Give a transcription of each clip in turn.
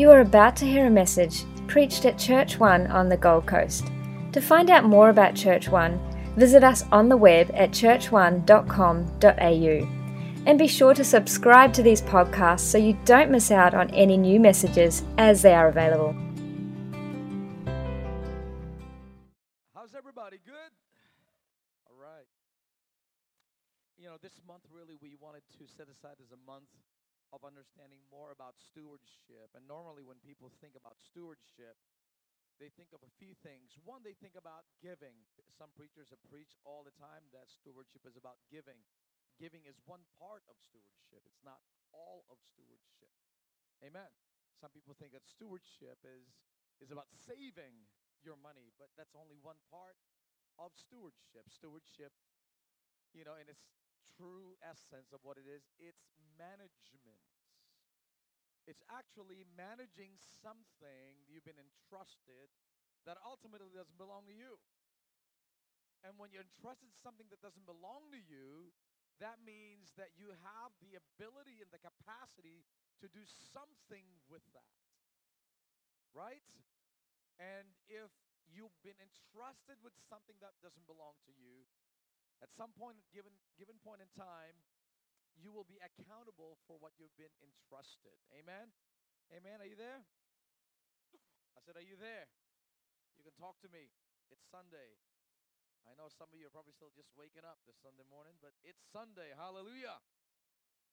You are about to hear a message preached at Church One on the Gold Coast. To find out more about Church One, visit us on the web at churchone.com.au. And be sure to subscribe to these podcasts so you don't miss out on any new messages as they are available. How's everybody? Good? All right. You know, this month really we wanted to set aside as a month of understanding more about stewardship. And normally when people think about stewardship, they think of a few things. One, they think about giving. Some preachers have preached all the time that stewardship is about giving. Giving is one part of stewardship, it's not all of stewardship. Amen. Some people think that stewardship is, is about saving your money, but that's only one part of stewardship. Stewardship, you know, in its true essence of what it is, it's management. It's actually managing something you've been entrusted that ultimately doesn't belong to you. And when you're entrusted something that doesn't belong to you, that means that you have the ability and the capacity to do something with that. Right? And if you've been entrusted with something that doesn't belong to you, at some point given given point in time, you will be accountable for what you've been entrusted. Amen. Amen. Are you there? I said, Are you there? You can talk to me. It's Sunday. I know some of you are probably still just waking up this Sunday morning, but it's Sunday. Hallelujah.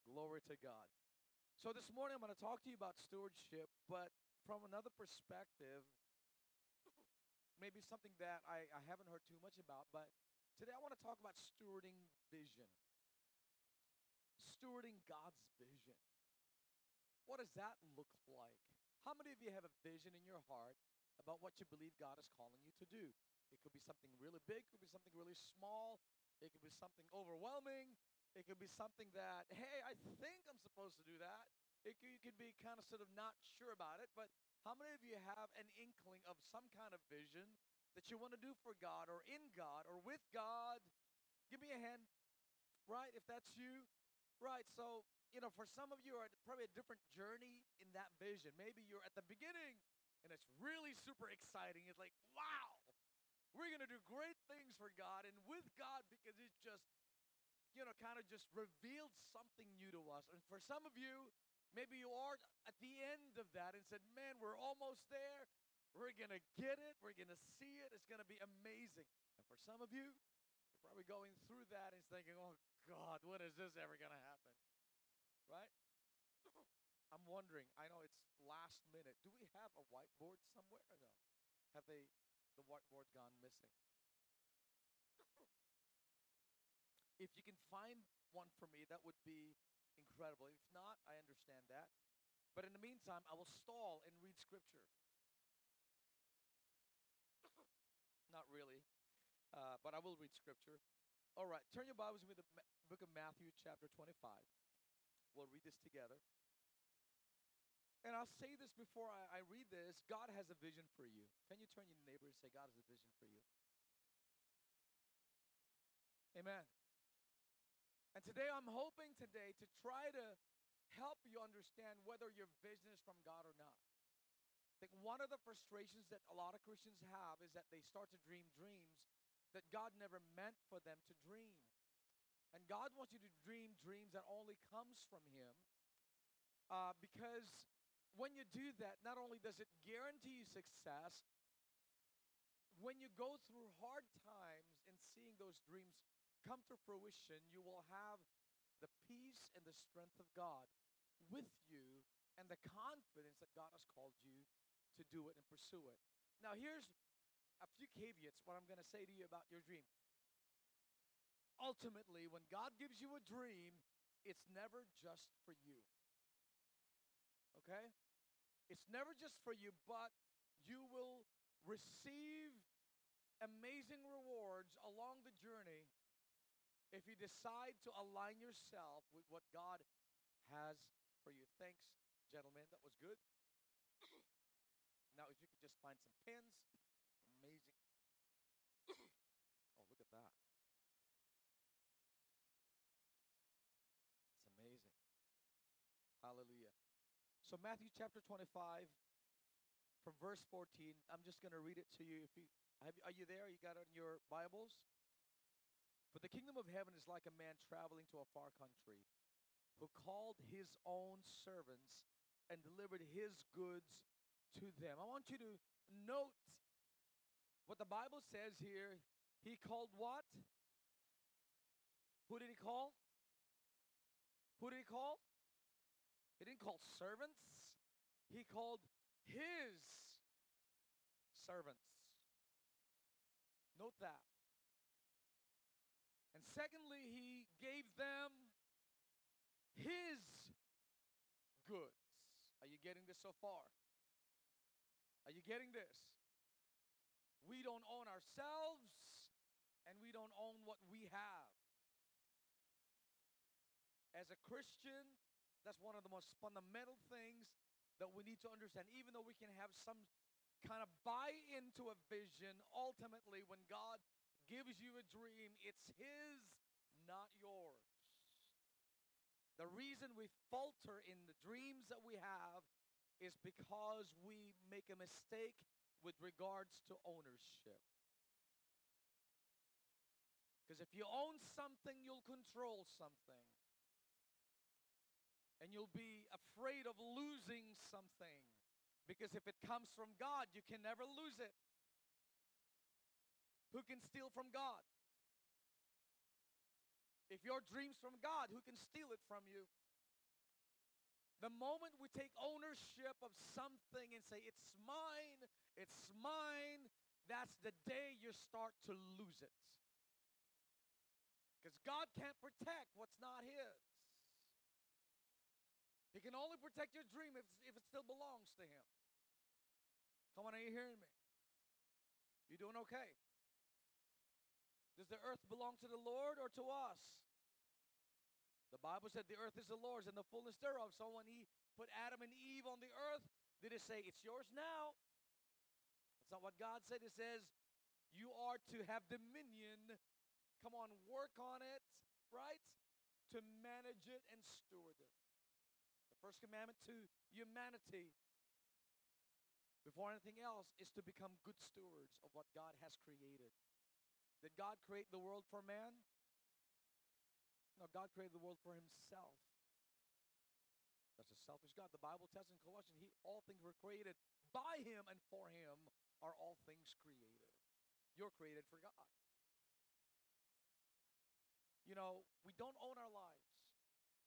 Glory to God. So this morning I'm going to talk to you about stewardship, but from another perspective, maybe something that I, I haven't heard too much about, but today I want to talk about stewarding vision. Stewarding God's vision. What does that look like? How many of you have a vision in your heart about what you believe God is calling you to do? It could be something really big, it could be something really small, it could be something overwhelming, it could be something that, hey, I think I'm supposed to do that. It could, you could be kind of sort of not sure about it, but how many of you have an inkling of some kind of vision that you want to do for God or in God or with God? Give me a hand, right? If that's you, right? So, you know, for some of you are probably a different journey in that vision. Maybe you're at the beginning and it's really super exciting. It's like, wow, we're going to do great things for God and with God because it just, you know, kind of just revealed something new to us. And for some of you, maybe you are at the end of that and said, man, we're almost there. We're going to get it. We're going to see it. It's going to be amazing. And for some of you, probably going through that and thinking, oh, God, when is this ever going to happen? Right? I'm wondering, I know it's last minute. Do we have a whiteboard somewhere or no? Have they the whiteboard gone missing. If you can find one for me, that would be incredible. If not, I understand that. But in the meantime, I will stall and read scripture. not really, uh, but I will read scripture. All right, turn your Bibles with the book of Matthew, chapter 25. We'll read this together. And I'll say this before I, I, read this God has a vision for you. Can you turn your neighbor and say, God has a vision for you? Amen. And today I'm hoping today to try to help you understand whether your vision is from God or not. I think one of the frustrations that a lot of Christians have is that they start to dream dreams that God never meant for them to dream. And God wants you to dream dreams that only comes from Him uh, because when you do that, not only does it guarantee you success, when you go through hard times and seeing those dreams come to fruition, you will have the peace and the strength of God with you and the confidence that God has called you to do it and pursue it. Now, here's a few caveats what I'm going to say to you about your dream. Ultimately, when God gives you a dream, it's never just for you. Okay? It's never just for you, but you will receive amazing rewards along the journey if you decide to align yourself with what God has for you. Thanks, gentlemen. That was good. now, if you could just find some pins, amazing. oh, look at that. It's amazing. Hallelujah. So Matthew chapter 25, from verse 14. I'm just going to read it to you. If you have, are you there? You got it in your Bibles? For the kingdom of heaven is like a man traveling to a far country, who called his own servants and delivered his goods to them. I want you to note what the Bible says here. He called what? Who did he call? Who did he call? He didn't call servants. He called his servants. Note that. And secondly, he gave them his goods. Are you getting this so far? Are you getting this? We don't own ourselves and we don't own what we have. As a Christian, that's one of the most fundamental things that we need to understand. Even though we can have some kind of buy into a vision, ultimately, when God gives you a dream, it's His, not yours. The reason we falter in the dreams that we have is because we make a mistake with regards to ownership. Because if you own something, you'll control something. And you'll be afraid of losing something. Because if it comes from God, you can never lose it. Who can steal from God? If your dream's from God, who can steal it from you? The moment we take ownership of something and say, it's mine, it's mine, that's the day you start to lose it. Because God can't protect what's not His. He can only protect your dream if, if it still belongs to Him. Come on, are you hearing me? You doing okay? Does the earth belong to the Lord or to us? The Bible said the earth is the Lord's and the fullness thereof. So when he put Adam and Eve on the earth, did it say, It's yours now? That's not what God said. It says, You are to have dominion. Come on, work on it, right? To manage it and steward it. First commandment to humanity, before anything else, is to become good stewards of what God has created. Did God create the world for man? No, God created the world for himself. That's a selfish God. The Bible tells in Colossians, he, all things were created by him and for him are all things created. You're created for God. You know, we don't own our lives.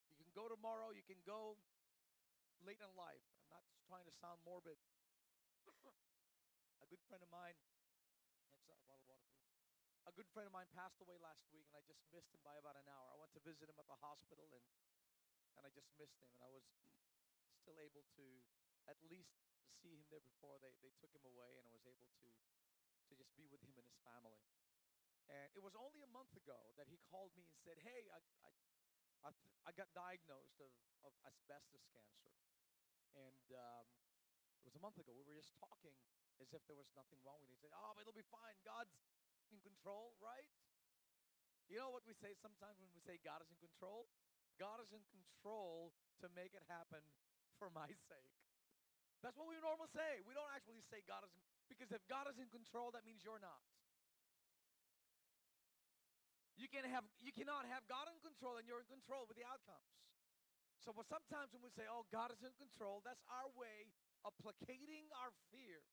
You can go tomorrow, you can go late in life. I'm not trying to sound morbid. a good friend of mine, a good friend of mine passed away last week, and I just missed him by about an hour. I went to visit him at the hospital, and and I just missed him, and I was still able to at least see him there before they, they took him away, and I was able to to just be with him and his family. And it was only a month ago that he called me and said, "Hey, I I I, I got diagnosed of, of asbestos cancer, and um, it was a month ago. We were just talking as if there was nothing wrong with it. He said, "Oh, it'll be fine. God's in control, right? You know what we say sometimes when we say God is in control? God is in control to make it happen for my sake. That's what we normally say. We don't actually say God is in, because if God is in control, that means you're not. You can have you cannot have God in control and you're in control with the outcomes. So but sometimes when we say, "Oh, God is in control," that's our way of placating our fears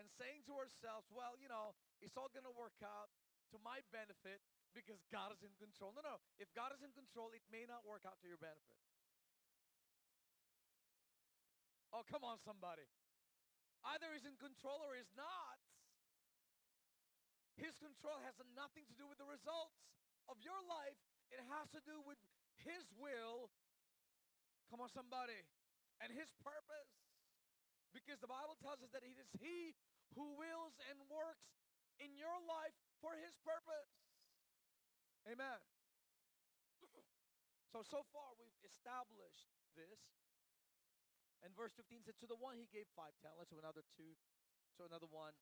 and saying to ourselves, well, you know, it's all going to work out to my benefit because God is in control. No, no. If God is in control, it may not work out to your benefit. Oh, come on, somebody. Either he's in control or he's not. His control has nothing to do with the results of your life. It has to do with his will. Come on, somebody. And his purpose. Because the Bible tells us that it is He who wills and works in your life for His purpose. Amen. So, so far we've established this. And verse 15 said, To the one he gave five talents, to another two, to another one,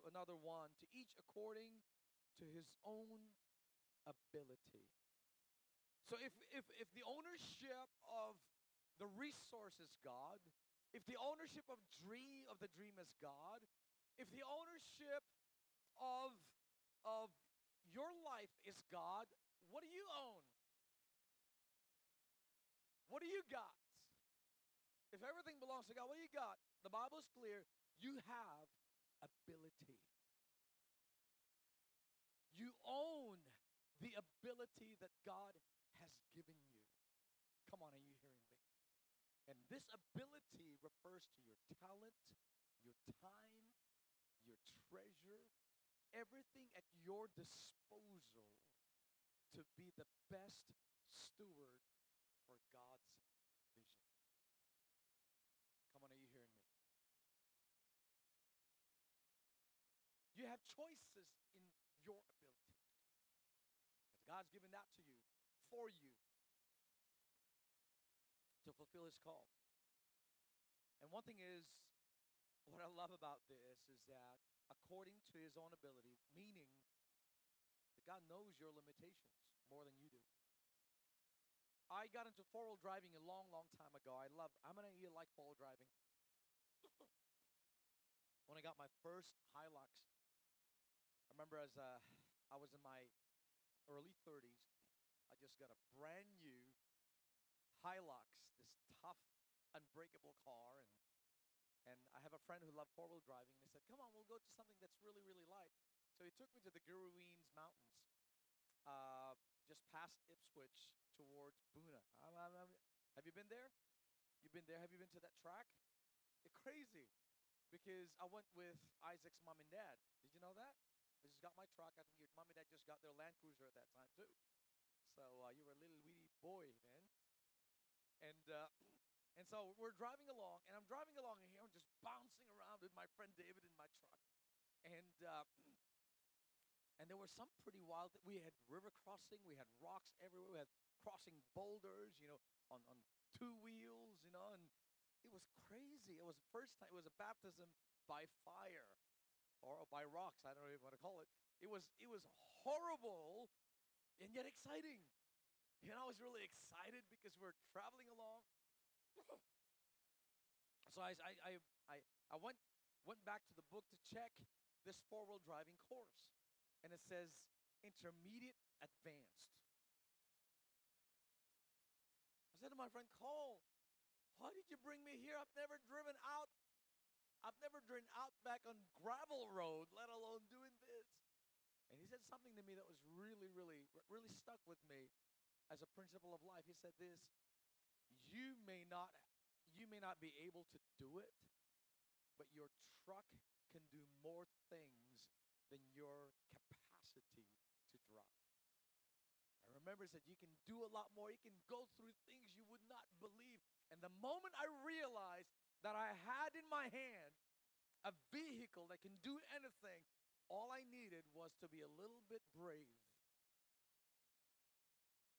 to another one, to each according to his own ability. So if if if the ownership of the resource is God, if the ownership of dream of the dream is God, if the ownership of of your life is God, what do you own? What do you got? If everything belongs to God, what do you got? The Bible is clear. You have ability. You own the ability that God has given you. Come on, are you hearing me? And this ability refers to your talent, your time, your treasure, everything at your disposal to be the best steward for God's vision. Come on, are you hearing me? You have choices in your ability. God's given that to you, for you, to fulfill His call. And one thing is, what I love about this is that according to His own ability, meaning that God knows your limitations more than you do. I got into four wheel driving a long, long time ago. I love, I'm gonna you like four wheel driving. when I got my first Hilux, I remember as uh, I was in my early 30s, I just got a brand new Hilux, this tough, unbreakable car, and and I have a friend who loved four wheel driving, and he said, "Come on, we'll go to something that's really, really light." So he took me to the Gurweens Mountains, uh, just past Ipswich towards Boonah. I'm, I'm, I'm, have you been there? You've been there? Have you been to that track? It's crazy because I went with Isaac's mom and dad. Did you know that? I just got my truck. I think your mom and dad just got their Land Cruiser at that time too. So uh, you were a little wee boy, man. And uh, and so we're driving along, and I'm driving along here, I'm just bouncing around with my friend David in my truck, and uh, and there were some pretty wild. We had river crossing, we had rocks everywhere, we had crossing boulders, you know, on on two wheels, you know, and it was crazy. It was the first time. It was a baptism by fire, or by rocks. I don't know what to call it. It was it was horrible, and yet exciting. And I was really excited because we're traveling along. so I, I, I, I, I went, went back to the book to check this four wheel driving course. And it says intermediate advanced. I said to my friend Cole, why did you bring me here? I've never driven out. I've never driven out back on gravel road, let alone doing this. And he said something to me that was really, really, really stuck with me as a principle of life. He said this, you may not you may not be able to do it, but your truck can do more things than your capacity to drive. I remember he said you can do a lot more. You can go through things you would not believe. And the moment I realized that I had in my hand a vehicle that can do anything, all I needed was to be a little bit brave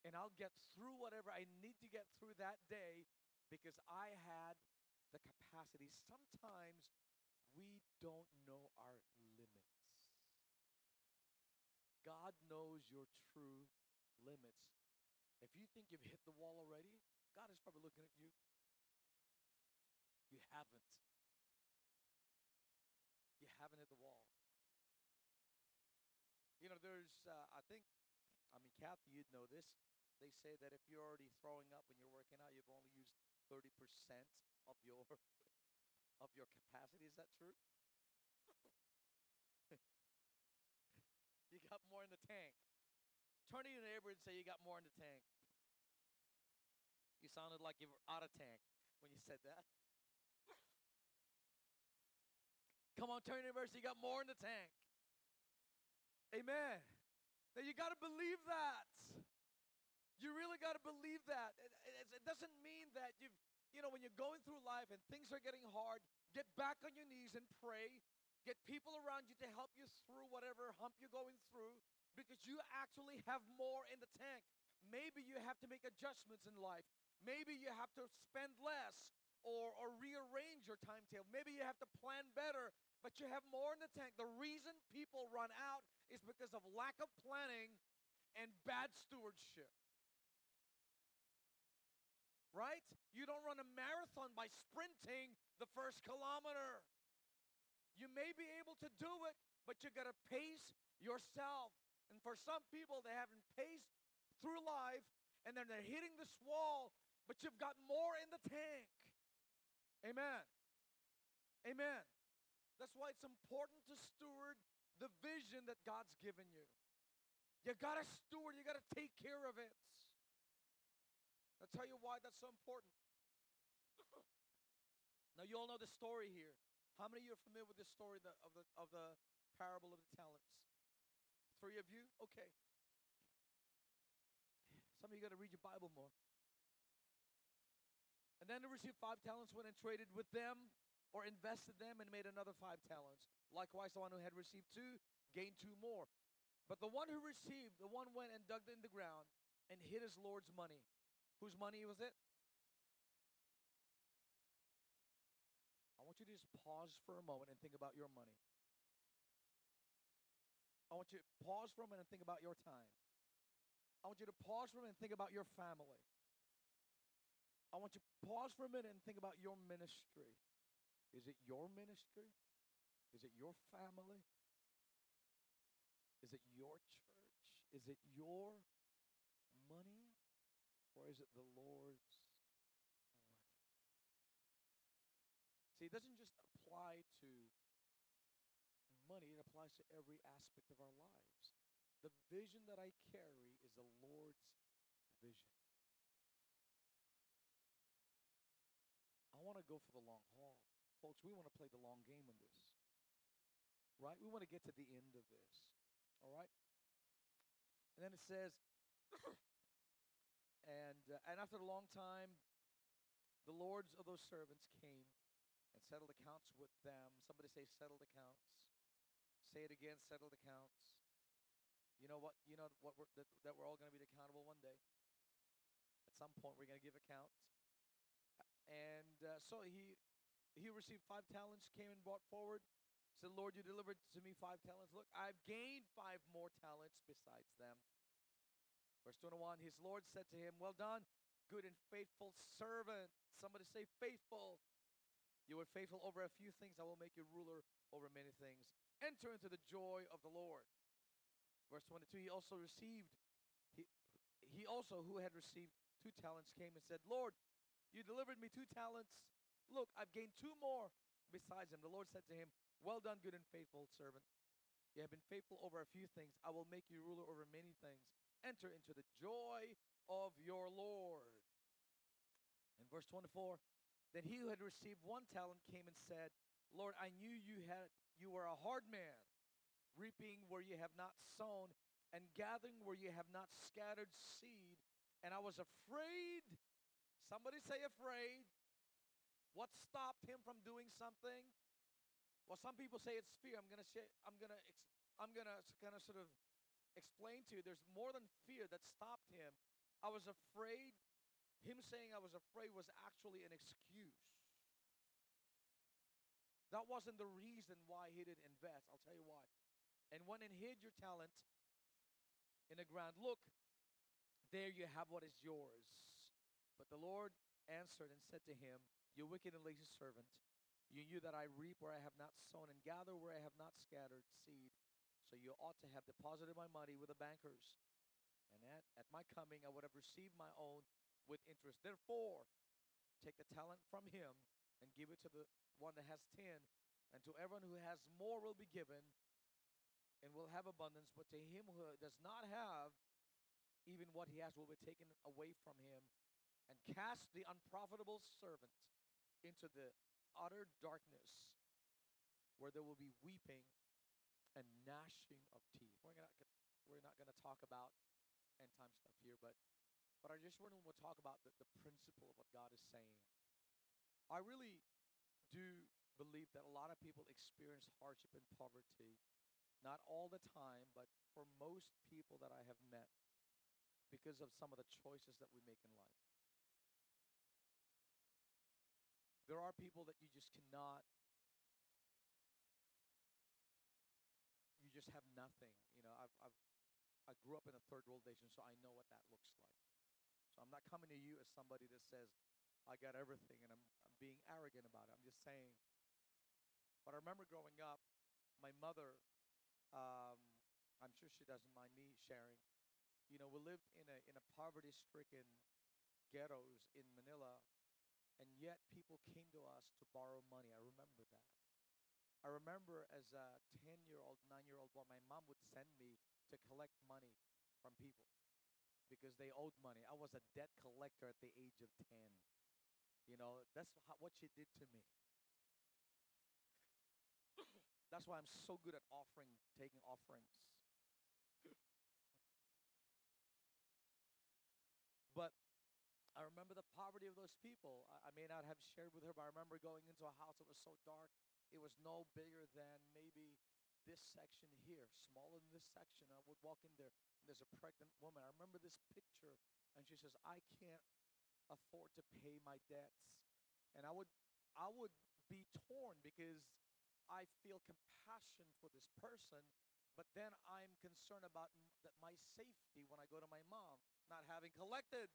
and I'll get through whatever I need to get through that day because I had the capacity. Sometimes we don't know our limits. God knows your true limits. If you think you've hit the wall already, God is probably looking at you. You haven't. You haven't hit the wall. You know, there's, uh, I think, I mean, Kathy, you'd know this they say that if you're already throwing up when you're working out, you've only used 30% of your of your capacity. Is that true? you got more in the tank. Turn to your neighbor and say you got more in the tank. You sounded like you were out of tank when you said that. Come on, turn your neighbor you got more in the tank. Amen. Now you got to believe that. You really got to believe that. It, it, it doesn't mean that you've, you know, when you're going through life and things are getting hard, get back on your knees and pray. Get people around you to help you through whatever hump you're going through because you actually have more in the tank. Maybe you have to make adjustments in life. Maybe you have to spend less or, or rearrange your timetable. Maybe you have to plan better, but you have more in the tank. The reason people run out is because of lack of planning and bad stewardship. right? You don't run a marathon by sprinting the first kilometer. You may be able to do it, but you got to pace yourself. And for some people, they haven't paced through life and then they're hitting this wall, but you've got more in the tank. Amen. Amen. That's why it's important to steward the vision that God's given you. You got to steward, you got to take care of it. I'll tell you why that's so important. now, you all know the story here. How many of you are familiar with the story of the, of the, of the parable of the talents? Three of you? Okay. Some of you got to read your Bible more. And then received five talents, went and traded with them or invested them and made another five talents. Likewise, the one who had received two gained two more. But the one who received, the one went and dug in the ground and hid his Lord's money. Whose money was it? I want you to just pause for a moment and think about your money. I want you to pause for a minute and think about your time. I want you to pause for a minute and think about your family. I want you to pause for a minute and think about your ministry. Is it your ministry? Is it your family? Is it your church? Is it your money? or is it the Lord's money? See, it doesn't just apply to money, it applies to every aspect of our lives. The vision that I carry is the Lord's vision. Want to go for the long haul. Folks, we want to play the long game in this. Right? We want to get to the end of this. All right? And then it says, and, uh, and after a long time, the lords of those servants came and settled accounts with them. Somebody say, settled accounts. Say it again, settled accounts. You know what? You know what? We're, that, that we're all going to be accountable one day. At some point, we're going to give accounts. And uh, so he he received five talents, came and brought forward, said, Lord, you delivered to me five talents. Look, I've gained five more talents besides them. Verse 21 His Lord said to him, Well done, good and faithful servant. Somebody say, faithful. You were faithful over a few things, I will make you ruler over many things. Enter into the joy of the Lord. Verse 22 He also received, he, he also, who had received two talents, came and said, Lord, you delivered me two talents. Look, I've gained two more besides him. The Lord said to him, Well done, good and faithful servant. You have been faithful over a few things. I will make you ruler over many things enter into the joy of your Lord. In verse 24, then he who had received one talent came and said, Lord, I knew you had you were a hard man, reaping where you have not sown, and gathering where you have not scattered seed. And I was afraid. Somebody say afraid. What stopped him from doing something? Well, some people say it's fear. I'm gonna say I'm gonna I'm gonna kind of sort of explain to you, there's more than fear that stopped him. I was afraid. Him saying I was afraid was actually an excuse. That wasn't the reason why he didn't invest. I'll tell you why. And went and hid your talent in the ground. Look, there you have what is yours. But the Lord answered and said to him, You wicked and lazy servant, you knew that I reap where I have not sown and gather where I have not scattered seed. So you ought to have deposited my money with the bankers. And at, at my coming, I would have received my own with interest. Therefore, take the talent from him and give it to the one that has ten. And to everyone who has more will be given and will have abundance. But to him who does not have, even what he has will be taken away from him. And cast the unprofitable servant into the utter darkness where there will be weeping and gnashing of teeth. We're not we're not going to talk about end time stuff here, but but I just want to talk about the, the principle of what God is saying. I really do believe that a lot of people experience hardship and poverty, not all the time, but for most people that I have met, because of some of the choices that we make in life. There are people that you just cannot you just have nothing. You know, I've, I've I grew up in a third world nation, so I know what that looks like. So I'm not coming to you as somebody that says I got everything and I'm, I'm being arrogant about it. I'm just saying. But I remember growing up, my mother, um, I'm sure she doesn't mind me sharing. You know, we lived in a in a poverty-stricken ghettos in Manila, and yet people came to us to borrow money. I remember that. I remember as a 10-year-old, 9-year-old boy, my mom would send me to collect money from people because they owed money. I was a debt collector at the age of 10. You know, that's how, what she did to me. that's why I'm so good at offering, taking offerings. but I remember the poverty of those people. I, I may not have shared with her, but I remember going into a house that was so dark it was no bigger than maybe this section here, smaller than this section. I would walk in there, and there's a pregnant woman. I remember this picture, and she says, "I can't afford to pay my debts," and I would, I would be torn because I feel compassion for this person, but then I'm concerned about m- that my safety when I go to my mom, not having collected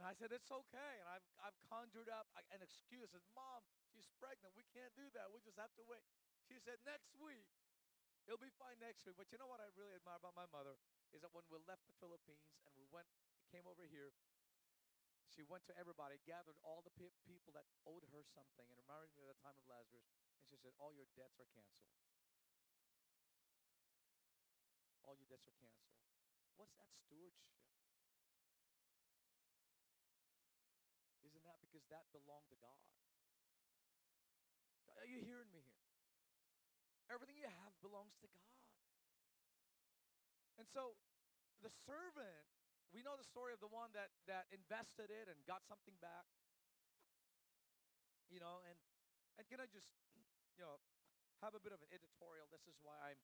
And I said, it's okay. And I've, I've conjured up an excuse. Said, Mom, she's pregnant. We can't do that. We just have to wait. She said, next week. It'll be fine next week. But you know what I really admire about my mother is that when we left the Philippines and we went, came over here, she went to everybody, gathered all the pe- people that owed her something, and reminded me of the time of Lazarus. And she said, all your debts are canceled. All your debts are canceled. What's that stewardship? That belong to God. Are you hearing me here? Everything you have belongs to God. And so the servant, we know the story of the one that, that invested it and got something back. You know, and and can I just, you know, have a bit of an editorial? This is why I'm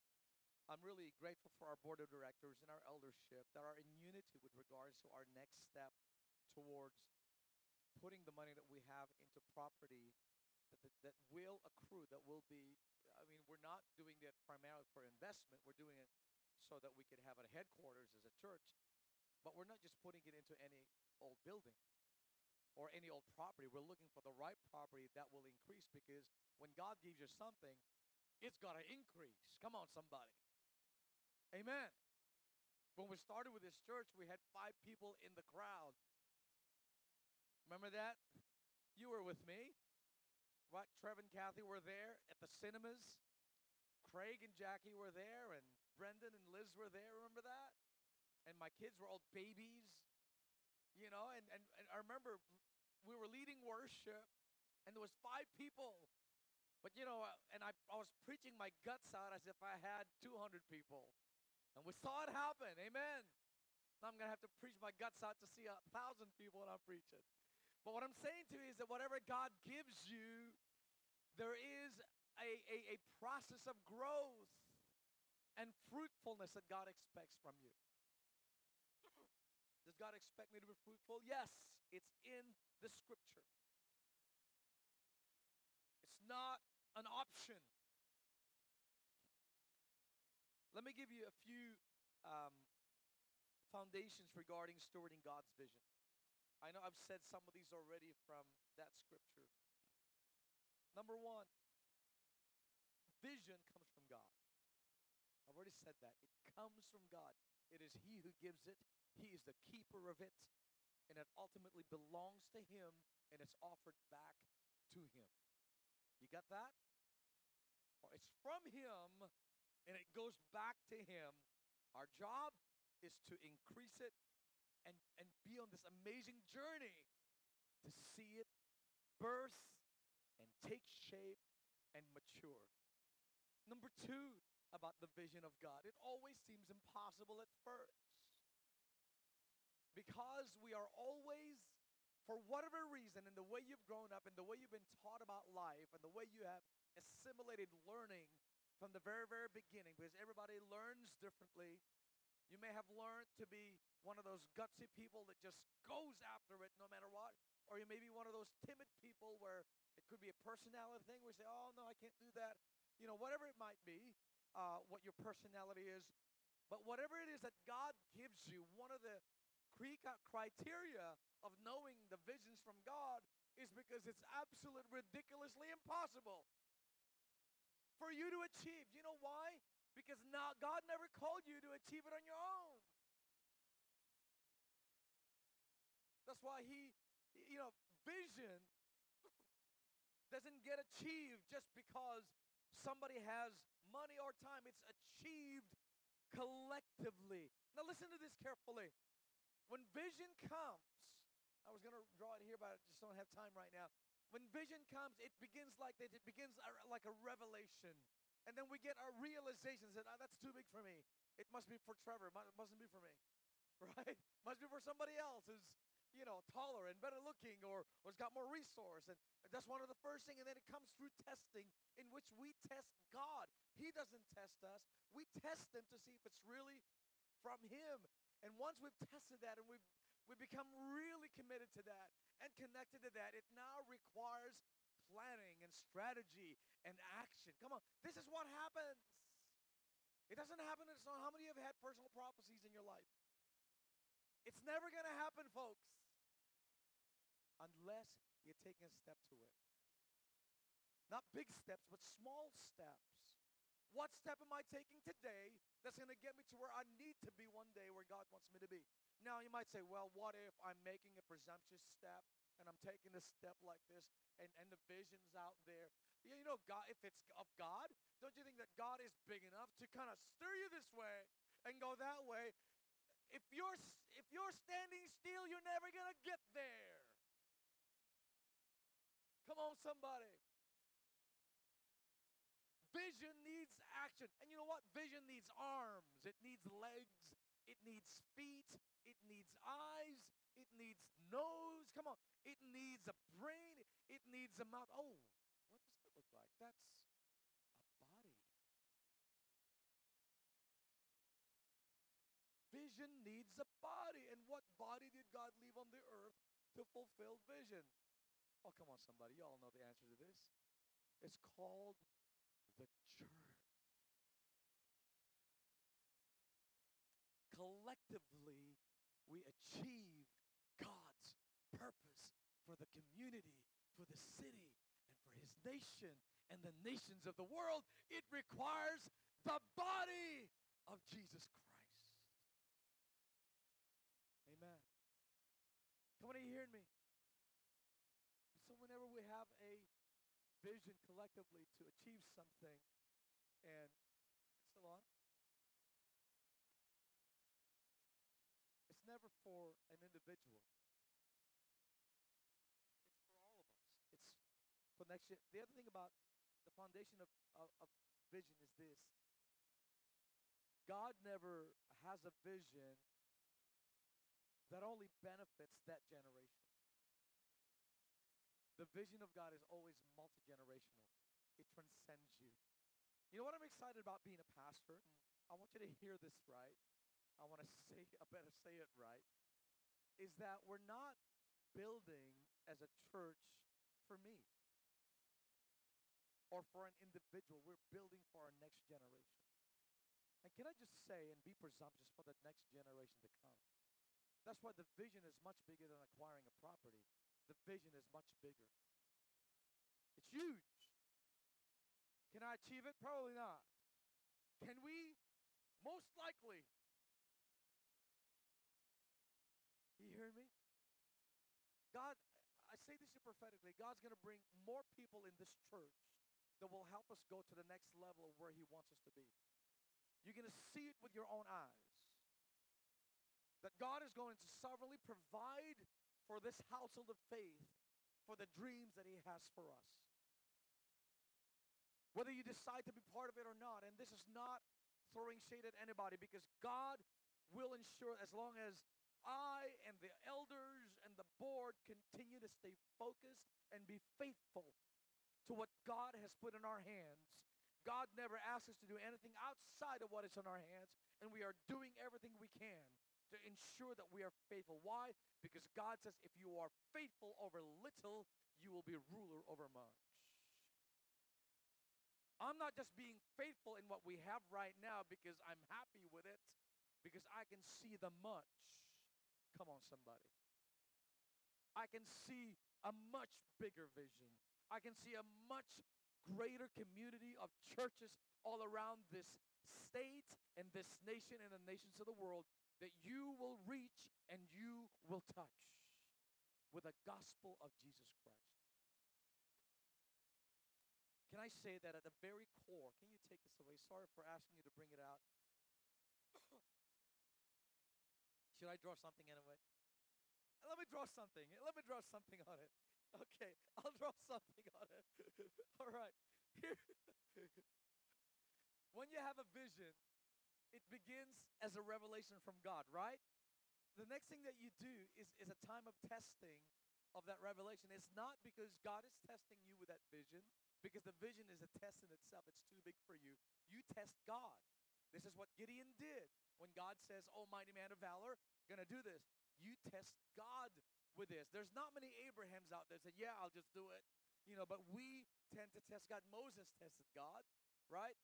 I'm really grateful for our board of directors and our eldership that are in unity with regards to our next step towards putting the money that we have into property that, that, will accrue, that will be, I mean, we're not doing that primarily for investment. We're doing it so that we can have a headquarters as a church. But we're not just putting it into any old building or any old property. We're looking for the right property that will increase because when God gives you something, it's got to increase. Come on, somebody. Amen. When we started with this church, we had five people in the crowd. Remember that? You were with me. What? Trev and Kathy were there at the cinemas. Craig and Jackie were there, and Brendan and Liz were there. Remember that? And my kids were all babies, you know. And, and, and I remember we were leading worship, and there was five people. But you know, and I, I was preaching my guts out as if I had 200 people. And we saw it happen. Amen. Now I'm going to have to preach my guts out to see a thousand people when I'm preaching. But what I'm saying to you is that whatever God gives you, there is a, a, a process of growth and fruitfulness that God expects from you. Does God expect me to be fruitful? Yes, it's in the scripture. It's not an option. Let me give you a few um, foundations regarding stewarding God's vision. I know I've said some of these already from that scripture. Number one, vision comes from God. I've already said that. It comes from God. It is He who gives it, He is the keeper of it, and it ultimately belongs to Him and it's offered back to Him. You got that? It's from Him and it goes back to Him. Our job is to increase it and, and be on this amazing journey to see it birth and take shape and mature. Number two about the vision of God, it always seems impossible at first. Because we are always, for whatever reason, in the way you've grown up, and the way you've been taught about life, and the way you have assimilated learning from the very, very beginning, because everybody learns differently, you may have learned to be one of those gutsy people that just goes after it no matter what. Or you may be one of those timid people where it could be a personality thing where you say, oh, no, I can't do that. You know, whatever it might be, uh, what your personality is. But whatever it is that God gives you, one of the criteria of knowing the visions from God is because it's absolutely ridiculously impossible for you to achieve. You know why? Because now God never called you to achieve it on your own. That's why he, you know, vision doesn't get achieved just because somebody has money or time. It's achieved collectively. Now listen to this carefully. When vision comes, I was going to draw it here, but I just don't have time right now. When vision comes, it begins like this. It begins uh, like a revelation. And then we get our realizations that oh, that's too big for me. It must be for Trevor. It mustn't be for me. Right? Must be for somebody else who's, you know, taller and better looking or, or has got more resource. And that's one of the first thing. And then it comes through testing in which we test God. He doesn't test us. We test him to see if it's really from him. And once we've tested that and we've we become really committed to that and connected to that. It now requires planning and strategy and action. Come on, this is what happens. It doesn't happen. It's not how many of you have had personal prophecies in your life. It's never going to happen, folks, unless you're taking a step to it. Not big steps, but small steps. What step am I taking today that's going to get me to where I need to be one day where God wants me to be? Now, you might say, well, what if I'm making a presumptuous step and I'm taking a step like this and, and the vision's out there? You know, God, if it's of God, don't you think that God is big enough to kind of stir you this way and go that way? If you're, if you're standing still, you're never going to get there. Come on, somebody. Vision needs action. And you know what? Vision needs arms, it needs legs, it needs feet, it needs eyes. It needs nose. Come on. It needs a brain. It needs a mouth. Oh, what does that look like? That's a body. Vision needs a body. And what body did God leave on the earth to fulfill vision? Oh, come on, somebody. You all know the answer to this. It's called the church. Collectively, we achieve God's purpose for the community, for the city, and for his nation and the nations of the world, it requires the body of Jesus Christ. Amen. Come on, are you hearing me? So whenever we have a vision collectively to achieve something, and still on? never for an individual. It's for all of us. It's for next year. The other thing about the foundation of, of, of vision is this. God never has a vision that only benefits that generation. The vision of God is always multi generational, it transcends you. You know what I'm excited about being a pastor? I want you to hear this right. I want to say, I better say it right, is that we're not building as a church for me or for an individual. We're building for our next generation. And can I just say and be presumptuous for the next generation to come? That's why the vision is much bigger than acquiring a property. The vision is much bigger. It's huge. Can I achieve it? Probably not. Can we? Most likely. You hear me? God, I say this prophetically, God's going to bring more people in this church that will help us go to the next level of where he wants us to be. You're going to see it with your own eyes. That God is going to sovereignly provide for this household of faith for the dreams that he has for us. Whether you decide to be part of it or not, and this is not throwing shade at anybody because God will ensure as long as I and the elders and the board continue to stay focused and be faithful to what God has put in our hands. God never asks us to do anything outside of what is in our hands, and we are doing everything we can to ensure that we are faithful. Why? Because God says, if you are faithful over little, you will be ruler over much. I'm not just being faithful in what we have right now because I'm happy with it, because I can see the much. Come on, somebody. I can see a much bigger vision. I can see a much greater community of churches all around this state and this nation and the nations of the world that you will reach and you will touch with the gospel of Jesus Christ. Can I say that at the very core? Can you take this away? Sorry for asking you to bring it out. Should I draw something anyway? Let me draw something. Let me draw something on it. Okay, I'll draw something on it. All right. Here. when you have a vision, it begins as a revelation from God, right? The next thing that you do is, is a time of testing of that revelation. It's not because God is testing you with that vision, because the vision is a test in itself. It's too big for you. You test God. This is what Gideon did. When God says, Oh, mighty man of valor, gonna do this. You test God with this. There's not many Abrahams out there that say, Yeah, I'll just do it. You know, but we tend to test God. Moses tested God, right?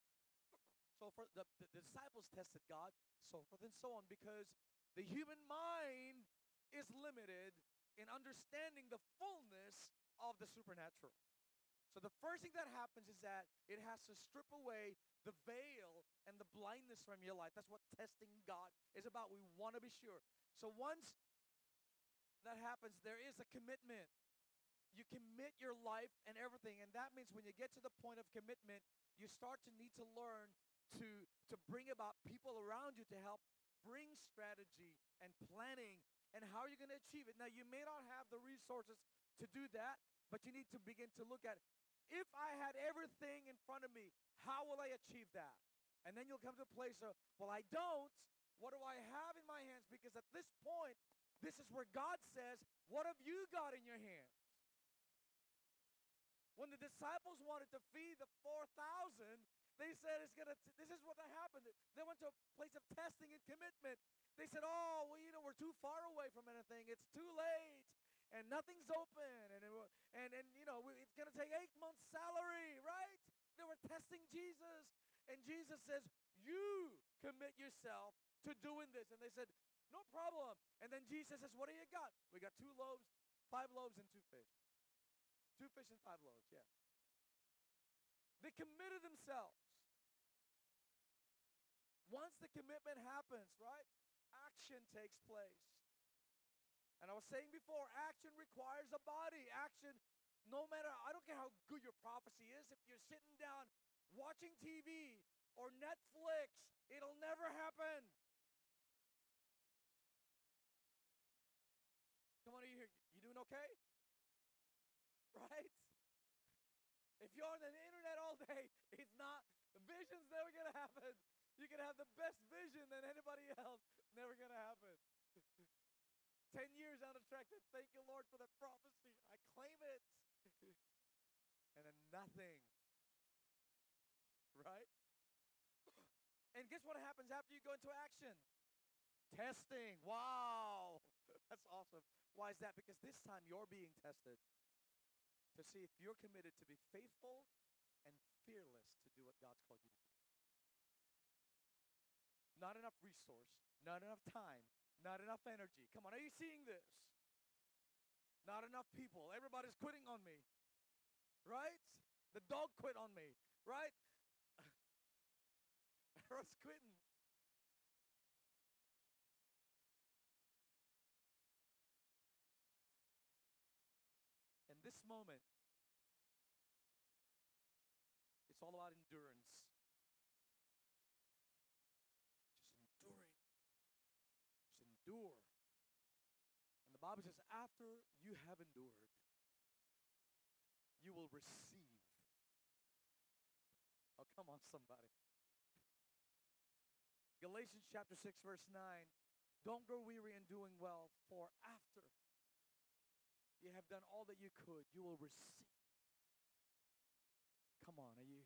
So the, the, the disciples tested God, so forth and so on, because the human mind is limited in understanding the fullness of the supernatural. So the first thing that happens is that it has to strip away the veil and the blindness from your life. That's what testing God is about. We want to be sure. So once that happens, there is a commitment. You commit your life and everything. And that means when you get to the point of commitment, you start to need to learn to, to bring about people around you to help bring strategy and planning and how you're going to achieve it. Now, you may not have the resources to do that, but you need to begin to look at if I had everything in front of me, how will I achieve that? And then you'll come to a place of, well, I don't. What do I have in my hands? Because at this point, this is where God says, What have you got in your hands? When the disciples wanted to feed the 4,000, they said it's gonna. This is what happened. They went to a place of testing and commitment. They said, "Oh, well, you know, we're too far away from anything. It's too late and nothing's open, and and and you know it's going to take eight months' salary, right? They were testing Jesus, and Jesus says, "You commit yourself to doing this," and they said, "No problem." And then Jesus says, "What do you got? We got two loaves, five loaves, and two fish. Two fish and five loaves. Yeah." They committed themselves. Once the commitment happens, right? Action takes place. And I was saying before, action requires a body. Action, no matter, I don't care how good your prophecy is, if you're sitting down watching TV or Netflix, it'll never happen. Come on, are you here? You doing okay? Right? If you're on the internet all day, it's not, the vision's never going to happen. You can have the best vision than anybody else, never going to happen. 10 years out of track. Thank you, Lord, for that prophecy. I claim it. and then nothing. Right? And guess what happens after you go into action? Testing. Wow. That's awesome. Why is that? Because this time you're being tested to see if you're committed to be faithful and fearless to do what God's called you to do. Not enough resource, not enough time, not enough energy. Come on, are you seeing this? Not enough people. Everybody's quitting on me. Right? The dog quit on me. Right? Everyone's quitting. In this moment, about endurance. endure. And the Bible says, after you have endured, you will receive. Oh, come on, somebody. Galatians chapter 6, verse 9. Don't grow weary in doing well, for after you have done all that you could, you will receive. Come on, are you?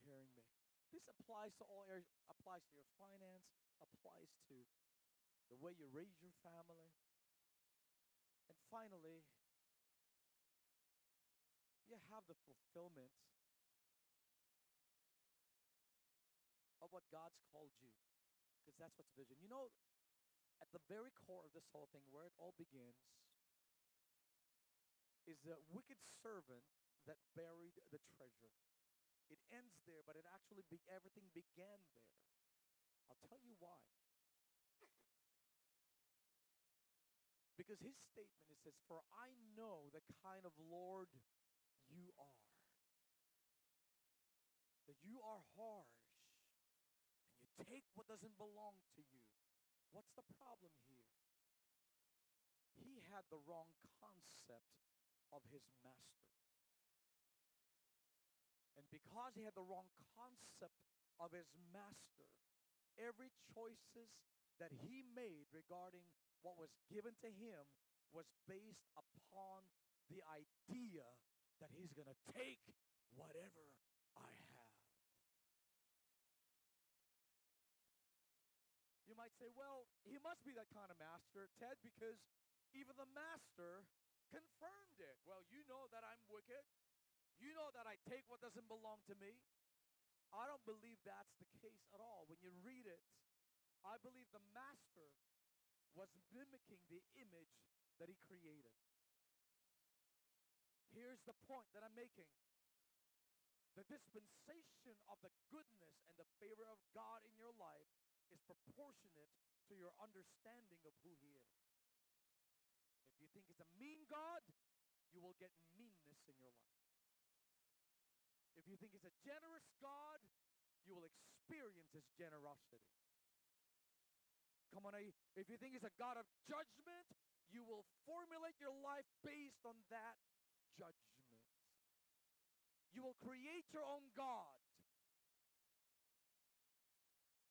This applies to all areas, applies to your finance, applies to the way you raise your family. And finally, you have the fulfillment of what God's called you. Because that's what's vision. You know, at the very core of this whole thing, where it all begins, is the wicked servant that buried the treasure. It ends there, but it actually be, everything began there. I'll tell you why. Because his statement it says, "For I know the kind of Lord you are. That you are harsh, and you take what doesn't belong to you." What's the problem here? He had the wrong concept of his master. Because he had the wrong concept of his master, every choices that he made regarding what was given to him was based upon the idea that he's going to take whatever I have. You might say, well, he must be that kind of master, Ted, because even the master confirmed it. Well, you know that I'm wicked. You know that I take what doesn't belong to me. I don't believe that's the case at all. When you read it, I believe the master was mimicking the image that he created. Here's the point that I'm making. The dispensation of the goodness and the favor of God in your life is proportionate to your understanding of who he is. If you think it's a mean God, you will get meanness in your life. If you think he's a generous God, you will experience his generosity. Come on, if you think he's a God of judgment, you will formulate your life based on that judgment. You will create your own God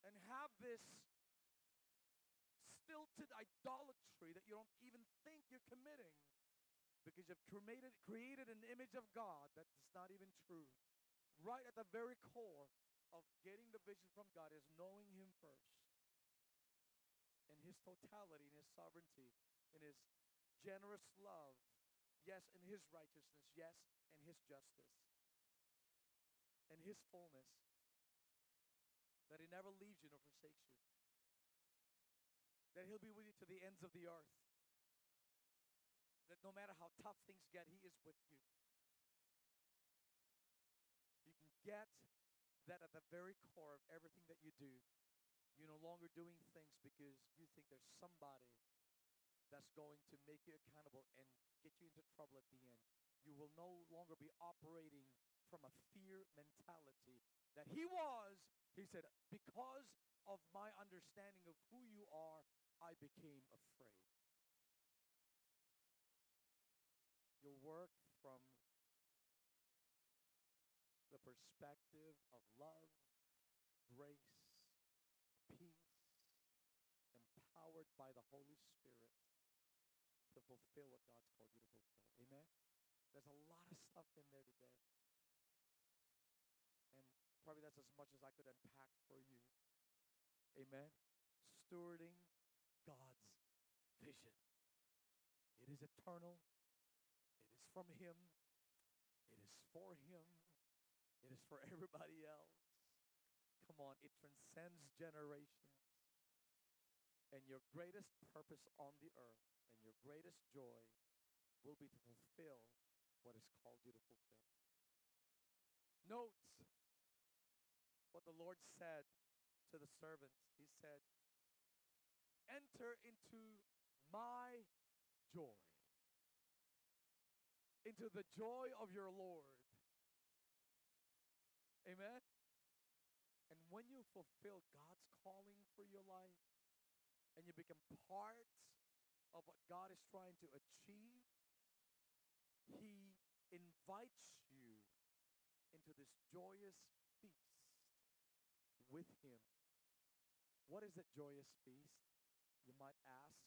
and have this stilted idolatry that you don't even think you're committing because you've created, created an image of God that's not even true right at the very core of getting the vision from God is knowing Him first in His totality, in His sovereignty, in His generous love, yes, in His righteousness, yes, in His justice, in His fullness, that He never leaves you nor forsakes you, that He'll be with you to the ends of the earth, that no matter how tough things get, He is with you get that at the very core of everything that you do, you're no longer doing things because you think there's somebody that's going to make you accountable and get you into trouble at the end. You will no longer be operating from a fear mentality that he was. He said, Because of my understanding of who you are, I became afraid. You'll work from perspective of love, grace, peace, empowered by the Holy Spirit to fulfill what God's called you to fulfill. Amen? There's a lot of stuff in there today. And probably that's as much as I could unpack for you. Amen? Stewarding God's vision. It is eternal. It is from Him. It is for Him. It is for everybody else. Come on, it transcends generations. And your greatest purpose on the earth and your greatest joy will be to fulfill what is called you to fulfill. Note what the Lord said to the servants. He said, Enter into my joy, into the joy of your Lord. Amen? And when you fulfill God's calling for your life and you become part of what God is trying to achieve, He invites you into this joyous feast with Him. What is that joyous feast? You might ask.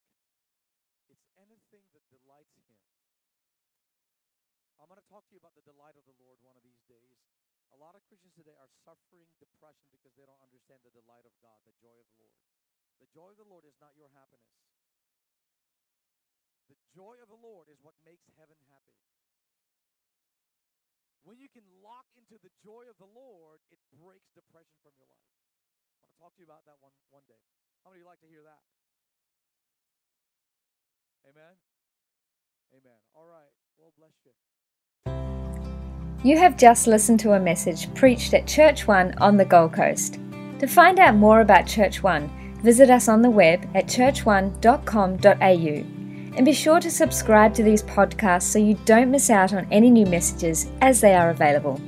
It's anything that delights Him. I'm going to talk to you about the delight of the Lord one of these days. A lot of Christians today are suffering depression because they don't understand the delight of God, the joy of the Lord. The joy of the Lord is not your happiness. The joy of the Lord is what makes heaven happy. When you can lock into the joy of the Lord, it breaks depression from your life. I want to talk to you about that one one day. How many of you like to hear that? Amen. Amen. All right. Well, bless you. You have just listened to a message preached at Church One on the Gold Coast. To find out more about Church One, visit us on the web at churchone.com.au and be sure to subscribe to these podcasts so you don't miss out on any new messages as they are available.